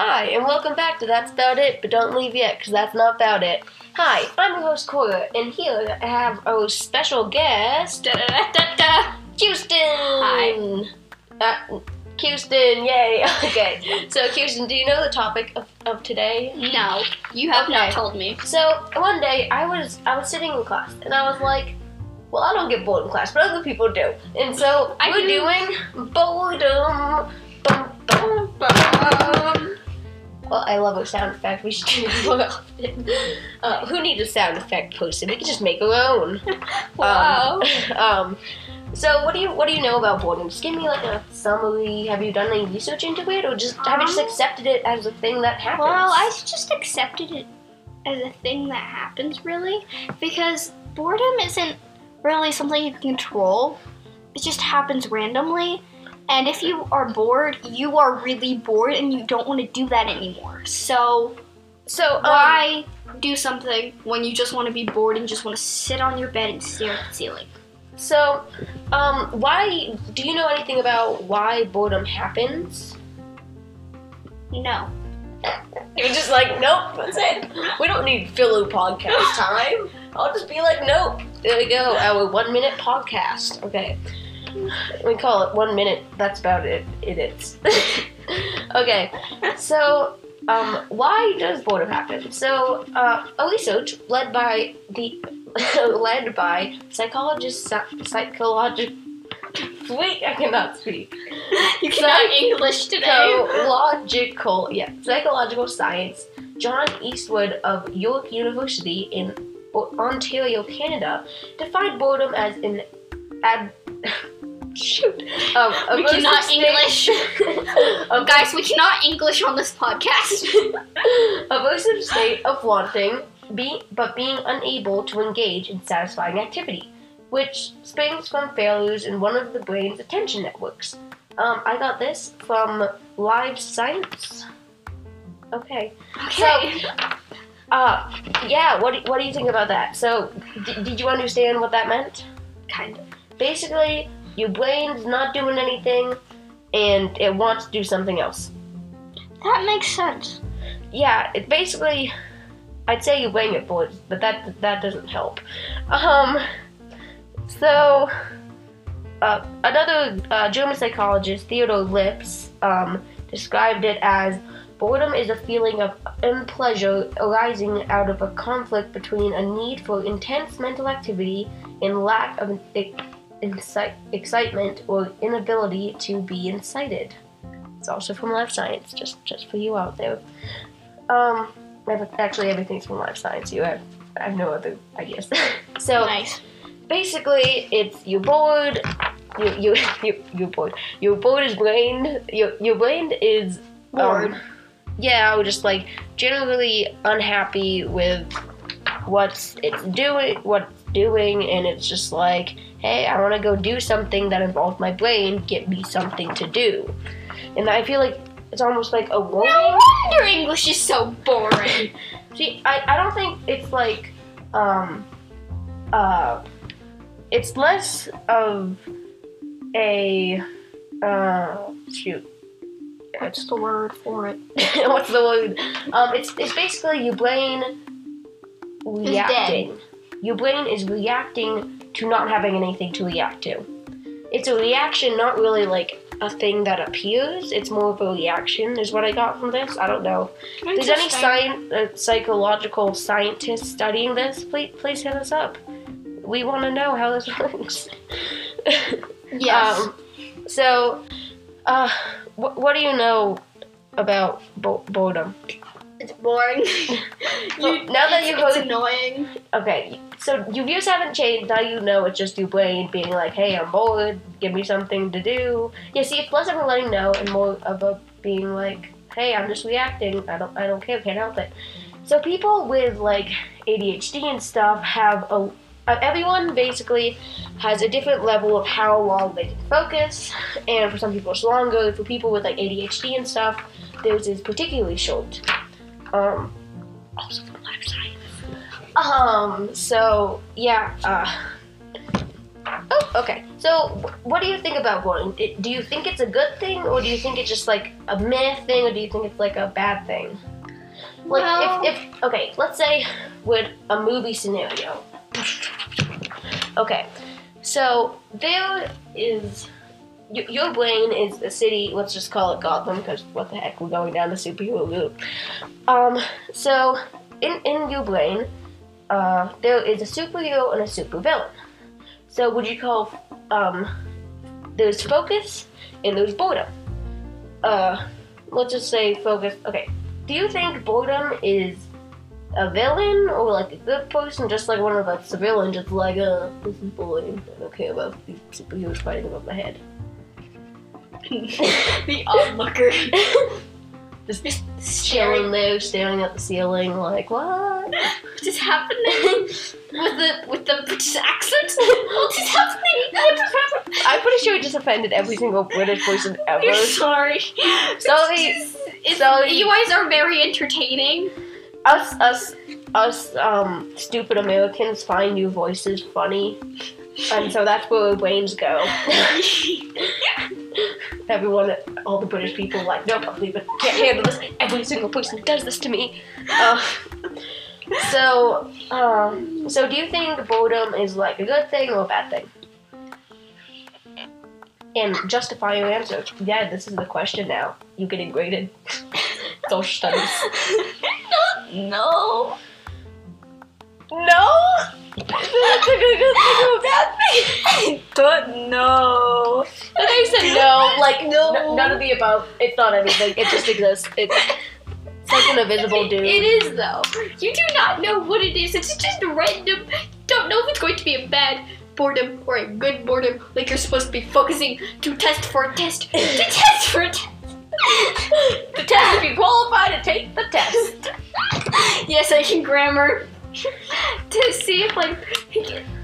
Hi, and welcome back to That's About It, but don't leave yet, because that's not about it. Hi, I'm your host Cora, and here I have our special guest, da, da, da, da, da, Houston. Hi. Uh, Houston, yay. Okay, so Houston, do you know the topic of, of today? No, you have Okay. not told me. So one day I was I was sitting in class, and I was like, well, I don't get bored in class, but other people do. And so I we're do. doing boredom. Bum, bum, bum. Well, I love a sound effect. We should do it more often. Uh, who needs a sound effect posted? We can just make our own. Wow. Um, um, so what do you what do you know about boredom? Just give me like a summary. Have you done any research into it, or just have you just Um, accepted it as a thing that happens? Well, I just accepted it as a thing that happens, really, because boredom isn't really something you can control. It just happens randomly. And if you are bored, you are really bored and you don't want to do that anymore. So, so um, why do something when you just want to be bored and just want to sit on your bed and stare at the ceiling? So, um, why do you know anything about why boredom happens? No. You're just like, nope, that's it. We don't need filler podcast time. I'll just be like, nope. There we go, our one minute podcast. Okay. We call it one minute. That's about it. It is. okay. So, um, why does boredom happen? So, uh, led by the led by psychologist psychologic. Wait, I cannot speak. You cannot English today. Logical, yeah, psychological science. John Eastwood of York University in Ontario, Canada, defined boredom as an ad. Shoot. Um, we cannot English. a Guys, we cannot English on this podcast. a versatile state of wanting, be, but being unable to engage in satisfying activity, which springs from failures in one of the brain's attention networks. Um, I got this from Live Science. Okay. Okay. So, Uh, yeah. What do, what do you think about that? So, d- did you understand what that meant? kind of. Basically, your brain's not doing anything, and it wants to do something else. That makes sense. yeah, it basically, I'd say you bring it boys, but that that doesn't help. Um, so uh, another uh, German psychologist, Theodor Lipps, um, described it as boredom is a feeling of unpleasure arising out of a conflict between a need for intense mental activity and lack of incite, excitement or inability to be incited. It's also from Live Science, just just for you out there. Um, actually, everything's from Live Science. You have, I have no other ideas. so Nice. basically, it's you're bored. You you you you're bored. Your bored is brain. Your your brain is Bored. um, yeah, or just like generally unhappy with what's it's doing, what it's doing, and it's just like, hey, I want to go do something that involves my brain. Get me something to do, and I feel like it's almost like a warning. No wonder English is so boring. See, I, I don't think it's like, um, uh, it's less of a, uh, shoot. What's the word for it? What's the word? Um, it's, it's basically your brain reacting. Your brain is reacting to not having anything to react to. It's a reaction, not really like a thing that appears. It's more of a reaction, is what I got from this. I don't know. If there's any science, uh, psychological scientists studying this, please, please hit us up. We want to know how this works. Yes. Um, so, uh, wh- what do you know about bo- boredom? It's boring. Well, now that it's, you it's heard- annoying. Okay, so your views haven't changed. Now you know it's just your brain being like, "Hey, I'm bored. Give me something to do." Yeah, see, it's less of a letting know and more of a being like, "Hey, I'm just reacting. I don't, I don't care. Can't help it." So people with like ADHD and stuff have a. Uh, everyone basically has a different level of how long they can focus, and for some people it's longer. For people with like ADHD and stuff, theirs is particularly short. Um, also from Live Science. Um, so yeah, uh oh, Okay, so what do you think about? It- Do you think it's a good thing, or do you think it's just like a myth thing, or do you think it's like a bad thing? Like, Well- if, if okay, let's say with a movie scenario. Okay, so there is your brain is a city. Let's just call it Gotham, because what the heck, we're going down the superhero route. Um, so in in your brain, uh, there is a superhero and a supervillain. So would you call um, there's focus and there's boredom? Uh, let's just say focus. Okay, do you think boredom is a villain or like a good person, just like one of us, a villain, just like uh, this is boring. I don't care about these superheroes fighting above my head. the onlooker. Just chilling there, staring at the ceiling, like what? What is happening with the with the British accent? What is happening? What is happening? I'm pretty sure I just offended every single British person ever. You're sorry. Sorry. It's- it's- Sorry. You guys are very entertaining. us us us um stupid Americans find new voices funny. And so that's where our brains go. Everyone, all the British people, like, leave it. Can't handle this. Every single person does this to me. Uh, so, um, so do you think boredom is like a good thing or a bad thing? And justify your answer. Yeah, this is the question now. You getting graded. Social studies. no. Bad thing? Don't know. They said no, like No. n- none of the above. It's not anything. It just exists. It's, it's like an invisible dude. It is though. You do not know what it is. It's just random. Don't know if it's going to be a bad boredom or a good boredom. Like you're supposed to be focusing to test for a test. to test for a test. the test if you qualify to take the test. yes, I can grammar. to see if like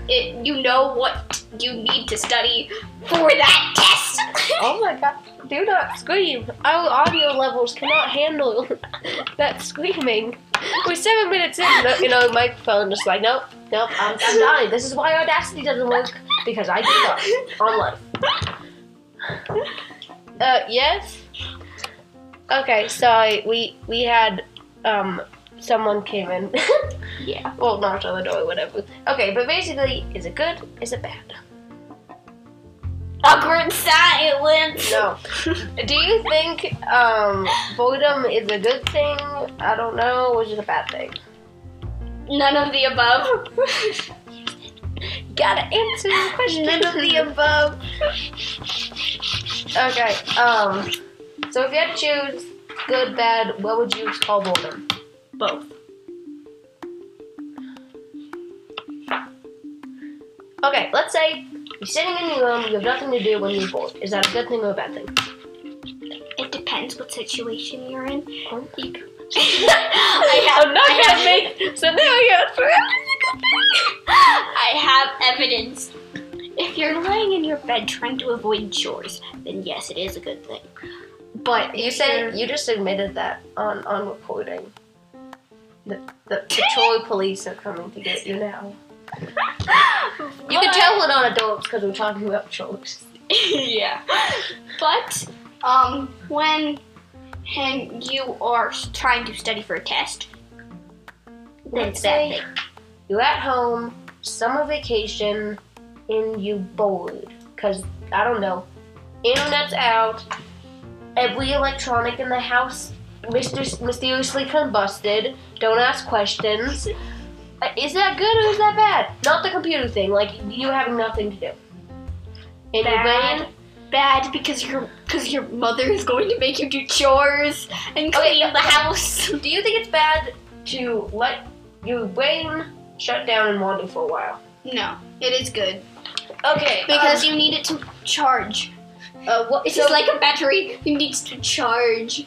it, you know what you need to study for that test. Oh my god. Do not scream. Our audio levels cannot handle that screaming. We're seven minutes in, you know, microphone just like, nope, nope, I'm, I'm dying. This is why Audacity doesn't work, because I give up on life. Uh, yes? Okay, sorry, we, we had, um, someone came in. Yeah. well, knocked on the door, whatever. Okay, but basically, is it good? Is it bad? Awkward silence. No. Do you think um, boredom is a good thing? I don't know. Or is it a bad thing? None of the above. Gotta answer the question. None of the above. Okay. Um. So if you had to choose good, bad, what would you call boredom? Both. Okay. Let's say you're sitting in your room. You have nothing to do when you're bored. Is that a good thing or a bad thing? It depends what situation you're in. Oh. I have, I'm not I gonna have- make scenarios for every single thing. I have evidence. If you're lying in your bed trying to avoid chores, then yes, it is a good thing. But You if you just admitted that on on recording. The the, the Troy police are coming to get you now. You can tell we're not adults because we're talking about chores. yeah. But um, when and you are trying to study for a test, then it's that say thing. you're at home, summer vacation, and you bored because I don't know, internet's out, every electronic in the house myster- mysteriously combusted. Don't ask questions. Uh, Is that good or is that bad? Not the computer thing, like you having nothing to do. Your Bad. brain, Bad because your because your mother is going to make you do chores and Okay, clean the house. do you think it's bad to let your brain shut down and wander for a while? No, it is good Okay, because um, you need it to charge. uh, what, It's so, just like a battery. It needs to charge.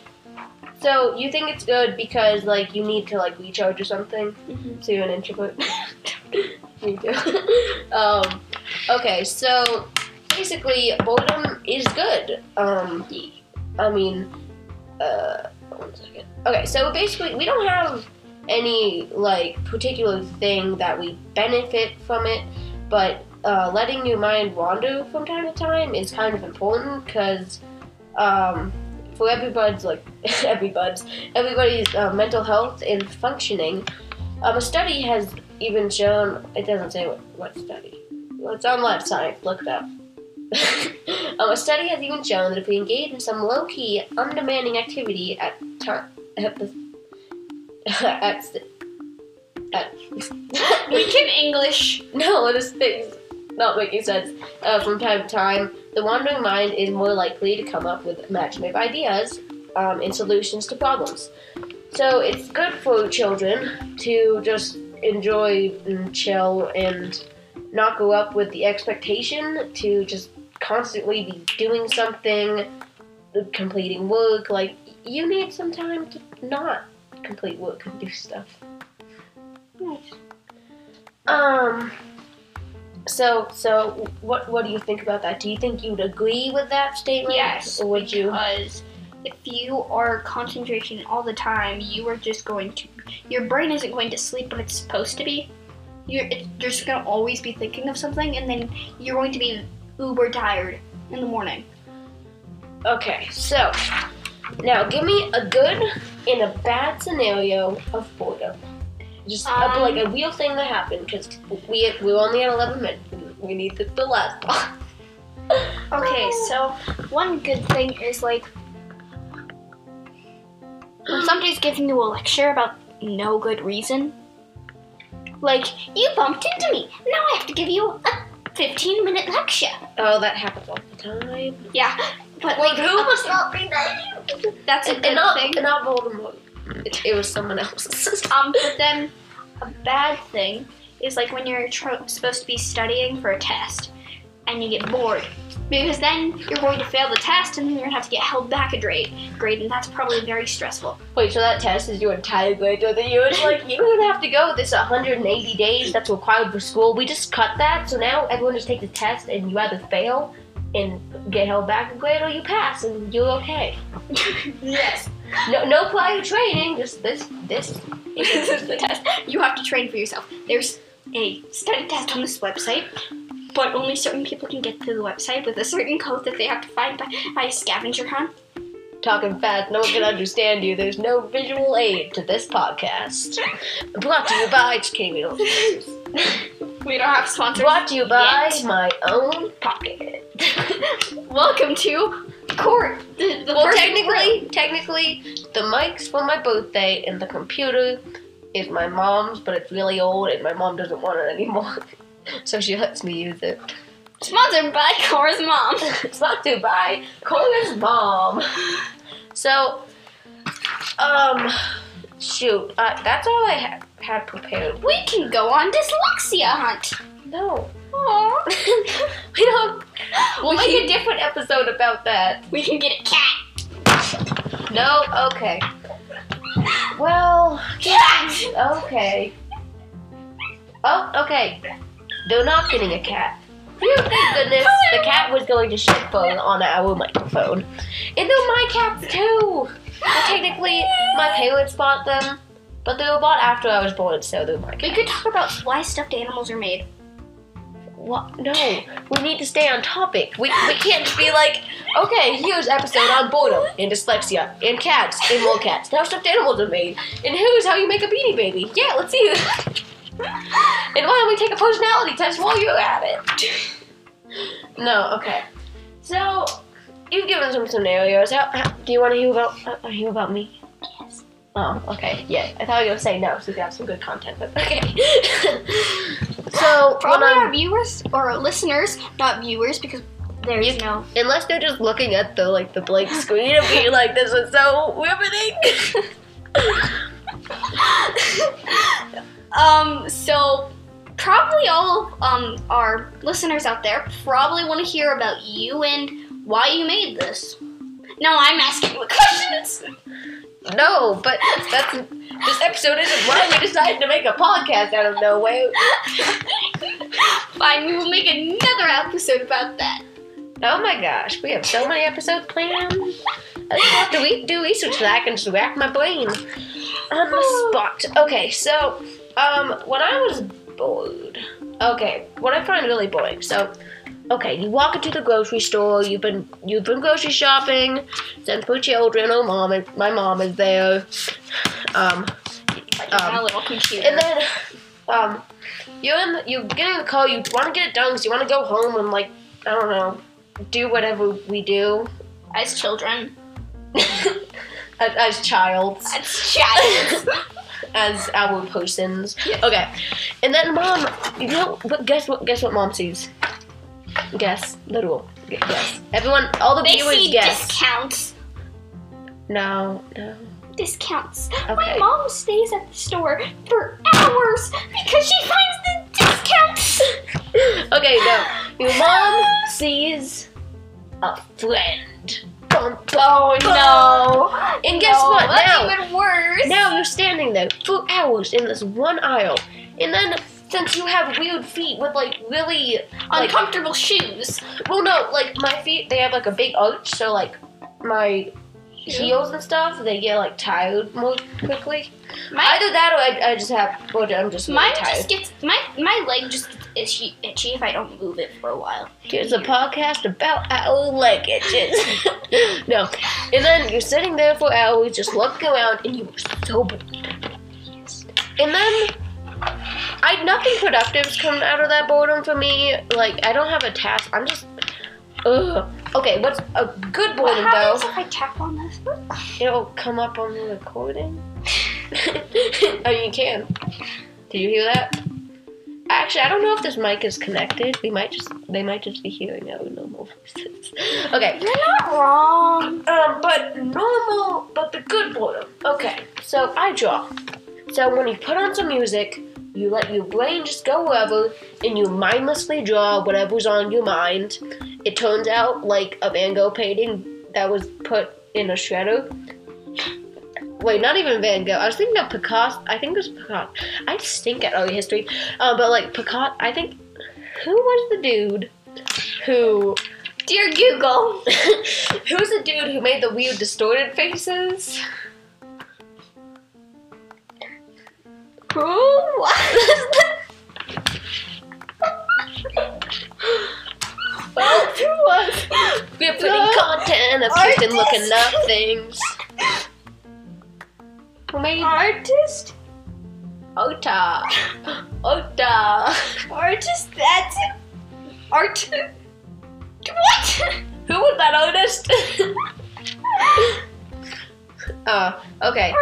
So you think it's good because like you need to like recharge or something. Mhm. So you're an introvert. Me too. um, okay, so basically boredom is good. Um, I mean, uh, one second. Okay, so basically we don't have any like particular thing that we benefit from it, but uh, letting your mind wander from time to time is kind of important because um, for everybody's like everybody's everybody's uh, mental health and functioning. Um, a study has even shown it doesn't say what, what study. Well, it's on Live Science. Look it up. um, a study has even shown that if we engage in some low-key, undemanding activity at time at the at, st- at We can English. no, this thing's not making sense. Uh, from time to time, the wandering mind is more likely to come up with imaginative ideas um, and solutions to problems. So it's good for children to just enjoy and chill and not go up with the expectation to just constantly be doing something, completing work. Like, you need some time to not complete work and do stuff. Um. So, so what what do you think about that? Do you think you'd agree with that statement? Yes, Or would you? Because if you are concentrating all the time, you are just going to. Your brain isn't going to sleep when it's supposed to be. You're, it, you're just going to always be thinking of something, and then you're going to be uber tired in the morning. Okay. So, now give me a good and a bad scenario of boredom. Just a- Um, like a real thing that happened because we we only had eleven minutes. We need the, the last part. Okay, so one good thing is like when somebody's giving you a lecture about no good reason. Like, you bumped into me. Now I have to give you a 15 minute lecture. Oh, that happens all the time. Yeah, but like, who was not be that? that's a good and not thing. and not Voldemort. It, it was someone else. Um, but then a bad thing is like when you're tr- supposed to be studying for a test and you get bored. Because then you're going to fail the test and then you're gonna have to get held back a grade, grade, and that's probably very stressful. Wait, so that test is your entire grade the year? It's like you don't have to go this 180 days that's required for school. We just cut that, so now everyone just takes the test and you either fail and get held back a grade or you pass and you're okay. yes. No, no prior training, just this, this. this is the test. You have to train for yourself. There's a study test on this website, but only certain people can get to the website with a certain code that they have to find by, by a scavenger hunt. Talking fast, no one can understand you. There's no visual aid to this podcast. Brought to you by, kidding, we don't. Have sponsors. Brought to you by Yet. my own pocket. Welcome to court. The, the Well, technically, technically, the mic's for my birthday, and the computer is my mom's, but it's really old, and my mom doesn't want it anymore, so she lets me use it. Sponsored by Cora's mom. to buy Colin's mom. So, um, shoot, uh, that's all I ha- had prepared. We can go on dyslexia hunt. No, Aww. we don't. We'll We make can- a different episode about that. We can get a cat. No, okay. Well, Cat. Okay. Oh, okay. They're not getting a cat. Thank goodness. The cat was going to shit phone on our microphone. And they're my cats too. Well, technically, my parents bought them, but they were bought after I was born, so they're my We could talk about why stuffed animals are made. What? No, we need to stay on topic. We, we can't just be like, okay, here's episode on boredom and dyslexia and cats and more cats. Now stuffed animals are made. And here's how you make a beanie baby. Yeah, let's see and why don't we take a personality test while you're at it? no, okay. So you've given some scenarios. How, how do you want to hear about uh, hear about me? Oh, okay. Yeah, I thought you were gonna say no, so we could have some good content. But okay. so Probably our viewers or listeners, not viewers, because there is no. Unless they're just looking at the like the blank screen and being like, "This is so riveting." um. So probably all of um our listeners out there probably want to hear about you and why you made this. No, I'm asking you questions. no, but that's this episode isn't why we decided to make a podcast out of nowhere. Fine, we will make another episode about that. Oh my gosh, we have so many episodes planned. I just have to re- do research so that I can just rack my brain on the spot. Okay, so um, when I was bored. Okay, what I find really boring. So, okay, you walk into the grocery store. You've been you've been grocery shopping. Then for children. Oh, mom, is, my mom is there. Um, Um, little computer. and then, um, you're in the, you get in the car. You want to get it done because you want to go home and like I don't know, do whatever we do as children. as, as childs. As child. as our persons. Okay, and then mom, you know, but guess what? Guess what mom sees? Guess, literal. Gu- Guess. Everyone, all the they viewers see guess. discounts. No, no. Discounts. My Okay. mom stays at the store for hours because she finds the discounts. okay, no. Your mom sees a friend. Bum, Oh bum. no! And guess No, what? That's Now, even worse. now you're standing there for hours in this one aisle, and then since you have weird feet with like really like uncomfortable shoes. Well, no, like my feet, they have like a big arch, so like my heels and stuff, they get like tired more quickly. My Either that or I, I just have, or I'm just mine tired. just gets my my leg just gets itchy, itchy if I don't move it for a while. Here's a podcast about our leg itches. no, and then you're sitting there for hours, just looking around, and you're so bored. And then. I nothing productive's come out of that boredom for me. Like I don't have a task. I'm just, ugh. Okay, what's a good What boredom happens though? if I tap on this? It'll come up on the recording. oh, you can. Do you hear that? Actually, I don't know if this mic is connected. We might just they might just be hearing our normal voices. Okay. You're not wrong. Um, but normal, but the good boredom. Okay, so I draw. So when you put on some music, you let your brain just go wherever, and you mindlessly draw whatever's on your mind. It turns out like a Van Gogh painting that was put in a shredder. Wait, not even Van Gogh. I was thinking of Picasso. I think it was Picasso. I stink at art history. Um, but like Picasso, I think who was the dude who Dear Google. Who's the dude who made the weird distorted faces? Who was Well, who was? We're putting The content of Kristen looking up things. Who made artist? Ota? Ota. Artist? That's it. Art. What? Who was that artist? uh, okay.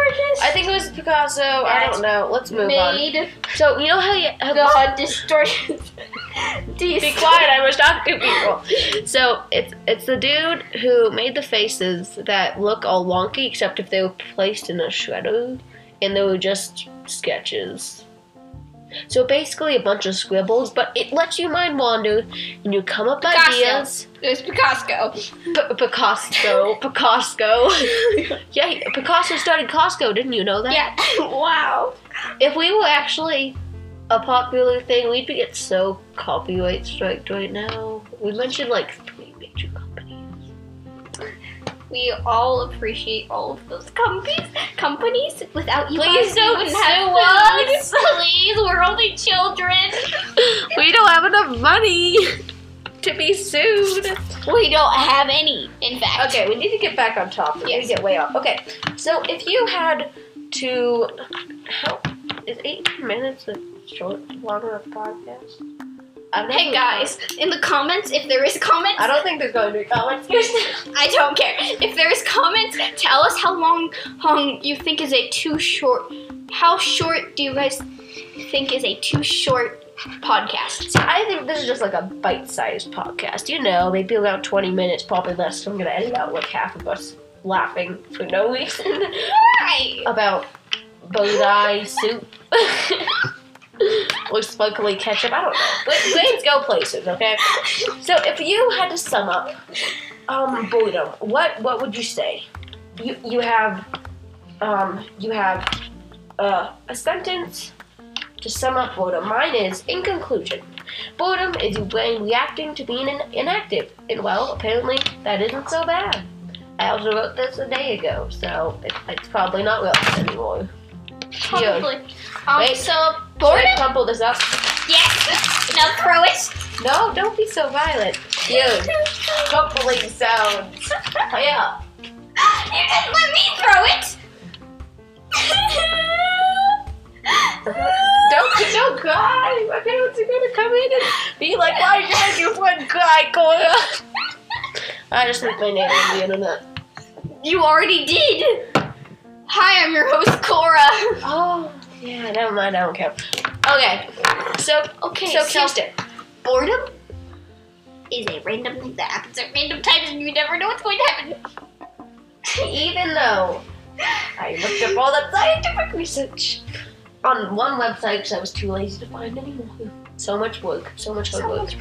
I think it was Picasso. I don't know. Let's move on. made So you know how you how the distortion. Be quiet, I was talking to people. So it's it's the dude who made the faces that look all wonky, except if they were placed in a shredder and they were just sketches. So basically a bunch of scribbles, but it lets you mind wander and you come up Picasso. ideas. Was Picasso. P- Picasso, Picasso. yeah, Picasso started Costco, didn't you know that? Yeah. wow. If we were actually a popular thing, we'd be get so copyright striked right now. We mentioned like three major companies. We all appreciate all of those companies. Companies without you Please guys, don't we wouldn't sue have us. Please, we're only children. we don't have enough money to be sued. We don't have any, in fact. Okay, we need to get back on topic. We need to get way off. Okay, so if you had to, how is 18 minutes a short, long enough podcast? Hey guys, in the comments, if there is comments, I don't think there's going to be comments. I don't care. If there is comments, tell us how long, long you think is a too short. How short do you guys think is a too short podcast? See, I think this is just like a bite-sized podcast. You know, maybe around 20 minutes, probably less. So I'm gonna edit out like half of us laughing for no reason Why? about Bodai soup or sparkly ketchup. I don't know. But brains go places, okay? So if you had to sum up um, boredom, what what would you say? You you have um, you have uh, a sentence to sum up boredom. Mine is in conclusion. Boredom is your brain reacting to being in- inactive, and well, apparently that isn't so bad. I also wrote this a day ago, so it, it's probably not relevant anymore. Probably. Um, Wait. so Should I boredom. crumple this up? Yes. Now throw it. No, don't be so violent. Dude, crumpling sounds. Yeah. You didn't be like, "Why did I one cry going on?" I just leave my name on the internet. you already did. Hi, I'm your host Cora. Oh, yeah. Never mind. I don't care. Okay. So Okay, so so, Houston. boredom is a random thing that happens at random times, and you never know what's going to happen. Even though I looked up all that scientific research on one website because I was too lazy to find any more. So much work. So much hard So work. much.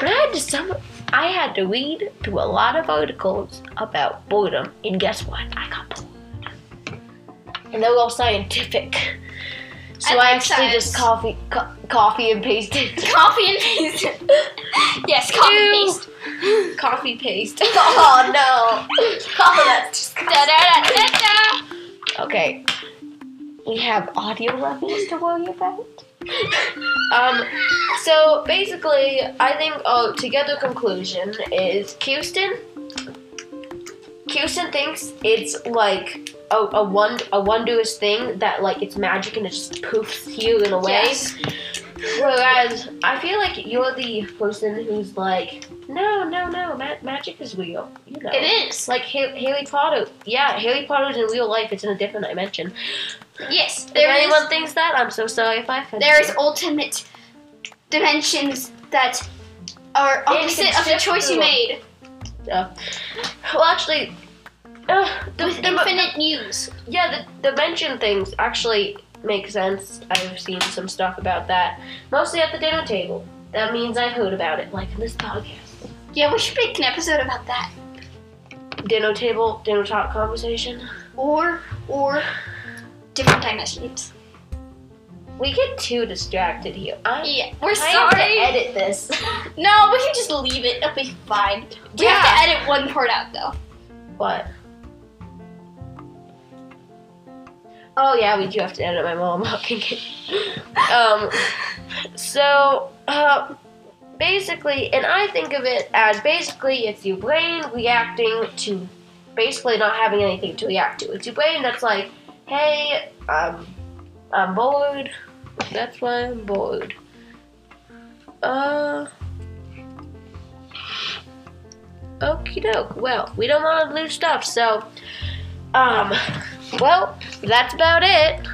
But I had to some, I had to read through a lot of articles about boredom, and guess what? I got bored, and they were all scientific. So I I, actually just science. coffee, co- copy and pasted, Coffee and paste. yes, Ew. paste. copy paste. oh no! Oh, that's Da, da, da, da, da. okay. We have audio levels to worry about. Um, so basically, I think our together conclusion is Houston. Houston thinks it's like a, a one a wondrous thing that like it's magic and it just poofs you in a way. Yes. Whereas I feel like you're the person who's like, no, no, no, ma- magic is real. You know, It is. like Ha- Harry Potter. Yeah, Harry Potter's in real life. It's in a different dimension. Yes, If there is. anyone thinks that, I'm so sorry if I offended There is ultimate dimensions that are opposite of the choice you made Well, actually, uh, the, with the, infinite news. yeah, the dimension things actually make sense. I've seen some stuff about that, mostly at the dinner table. That means I've heard about it, like in this podcast. Yeah, we should make an episode about that. Dinner table, dinner talk conversation. Or or different dimensions. We get too distracted here. I, Yeah, we're I have to edit this. No, we can just leave it. It'll be fine. We have to edit one part out though. What? Oh yeah, we do have to edit my mom it. um, so uh, basically, and I think of it as basically it's your brain reacting to basically not having anything to react to. It's your brain that's like, hey, um, I'm bored. That's why I'm bored. Uh. Okie doke. Well, we don't want to lose stuff, so um, well, that's about it.